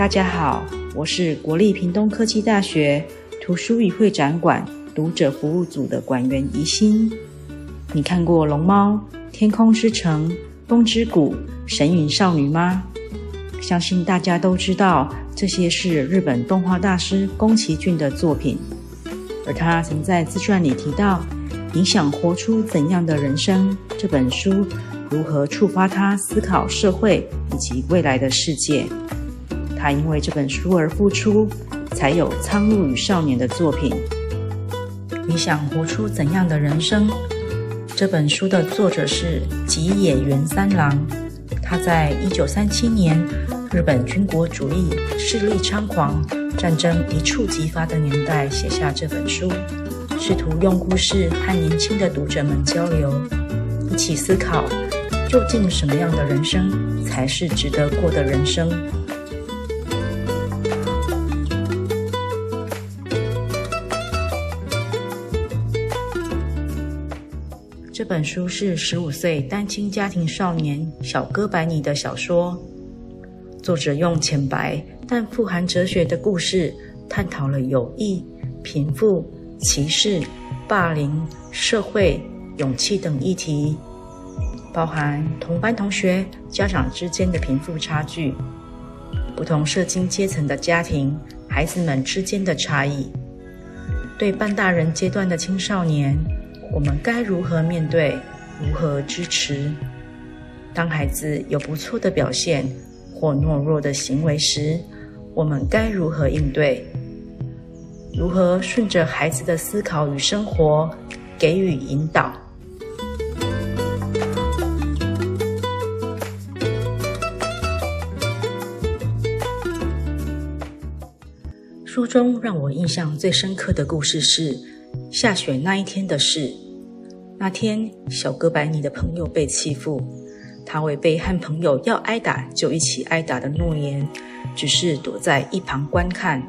大家好，我是国立屏东科技大学图书与会展馆读者服务组的馆员宜心。你看过《龙猫》《天空之城》《风之谷》《神隐少女》吗？相信大家都知道，这些是日本动画大师宫崎骏的作品。而他曾在自传里提到，《你想活出怎样的人生》这本书如何触发他思考社会以及未来的世界。他因为这本书而付出，才有《苍鹭与少年》的作品。你想活出怎样的人生？这本书的作者是吉野源三郎，他在一九三七年，日本军国主义势力猖狂、战争一触即发的年代写下这本书，试图用故事和年轻的读者们交流，一起思考究竟什么样的人生才是值得过的人生。这本书是十五岁单亲家庭少年小哥白尼的小说。作者用浅白但富含哲学的故事，探讨了友谊、贫富、歧视、霸凌、社会、勇气等议题，包含同班同学、家长之间的贫富差距，不同社经阶层的家庭，孩子们之间的差异，对半大人阶段的青少年。我们该如何面对？如何支持？当孩子有不错的表现或懦弱的行为时，我们该如何应对？如何顺着孩子的思考与生活给予引导？书中让我印象最深刻的故事是下雪那一天的事。那天，小哥白尼的朋友被欺负，他违背和朋友要挨打就一起挨打的诺言，只是躲在一旁观看。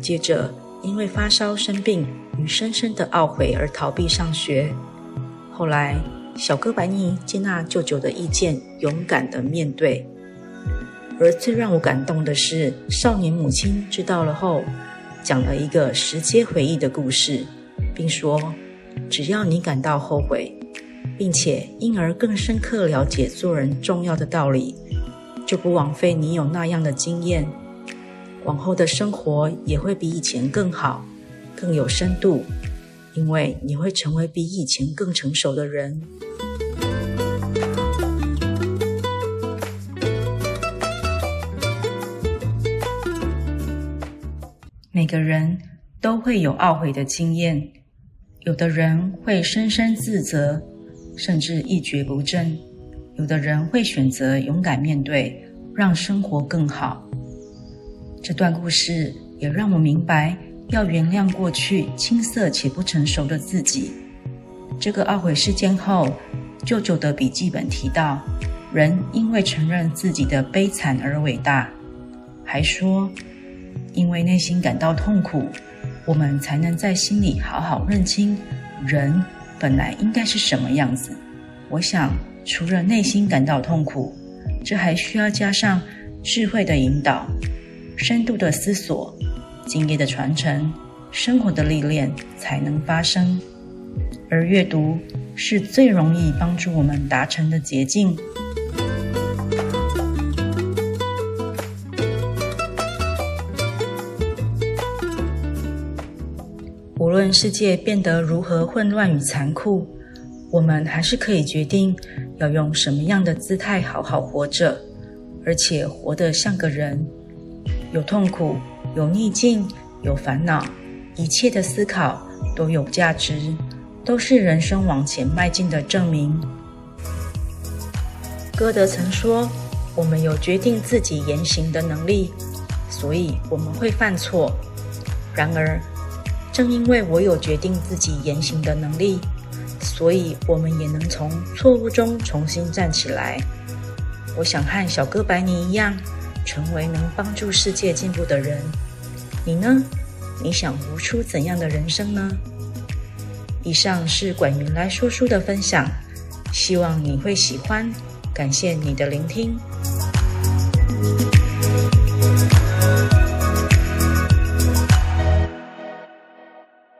接着，因为发烧生病与深深的懊悔而逃避上学。后来，小哥白尼接纳舅舅的意见，勇敢的面对。而最让我感动的是，少年母亲知道了后，讲了一个直接回忆的故事，并说。只要你感到后悔，并且因而更深刻了解做人重要的道理，就不枉费你有那样的经验。往后的生活也会比以前更好，更有深度，因为你会成为比以前更成熟的人。每个人都会有懊悔的经验。有的人会深深自责，甚至一蹶不振；有的人会选择勇敢面对，让生活更好。这段故事也让我明白，要原谅过去青涩且不成熟的自己。这个懊悔事件后，舅舅的笔记本提到，人因为承认自己的悲惨而伟大，还说，因为内心感到痛苦。我们才能在心里好好认清人本来应该是什么样子。我想，除了内心感到痛苦，这还需要加上智慧的引导、深度的思索、经验的传承、生活的历练，才能发生。而阅读是最容易帮助我们达成的捷径。论世界变得如何混乱与残酷，我们还是可以决定要用什么样的姿态好好活着，而且活得像个人。有痛苦，有逆境，有烦恼，一切的思考都有价值，都是人生往前迈进的证明。歌德曾说：“我们有决定自己言行的能力，所以我们会犯错。”然而，正因为我有决定自己言行的能力，所以我们也能从错误中重新站起来。我想和小哥白尼一样，成为能帮助世界进步的人。你呢？你想活出怎样的人生呢？以上是馆员来说书的分享，希望你会喜欢。感谢你的聆听。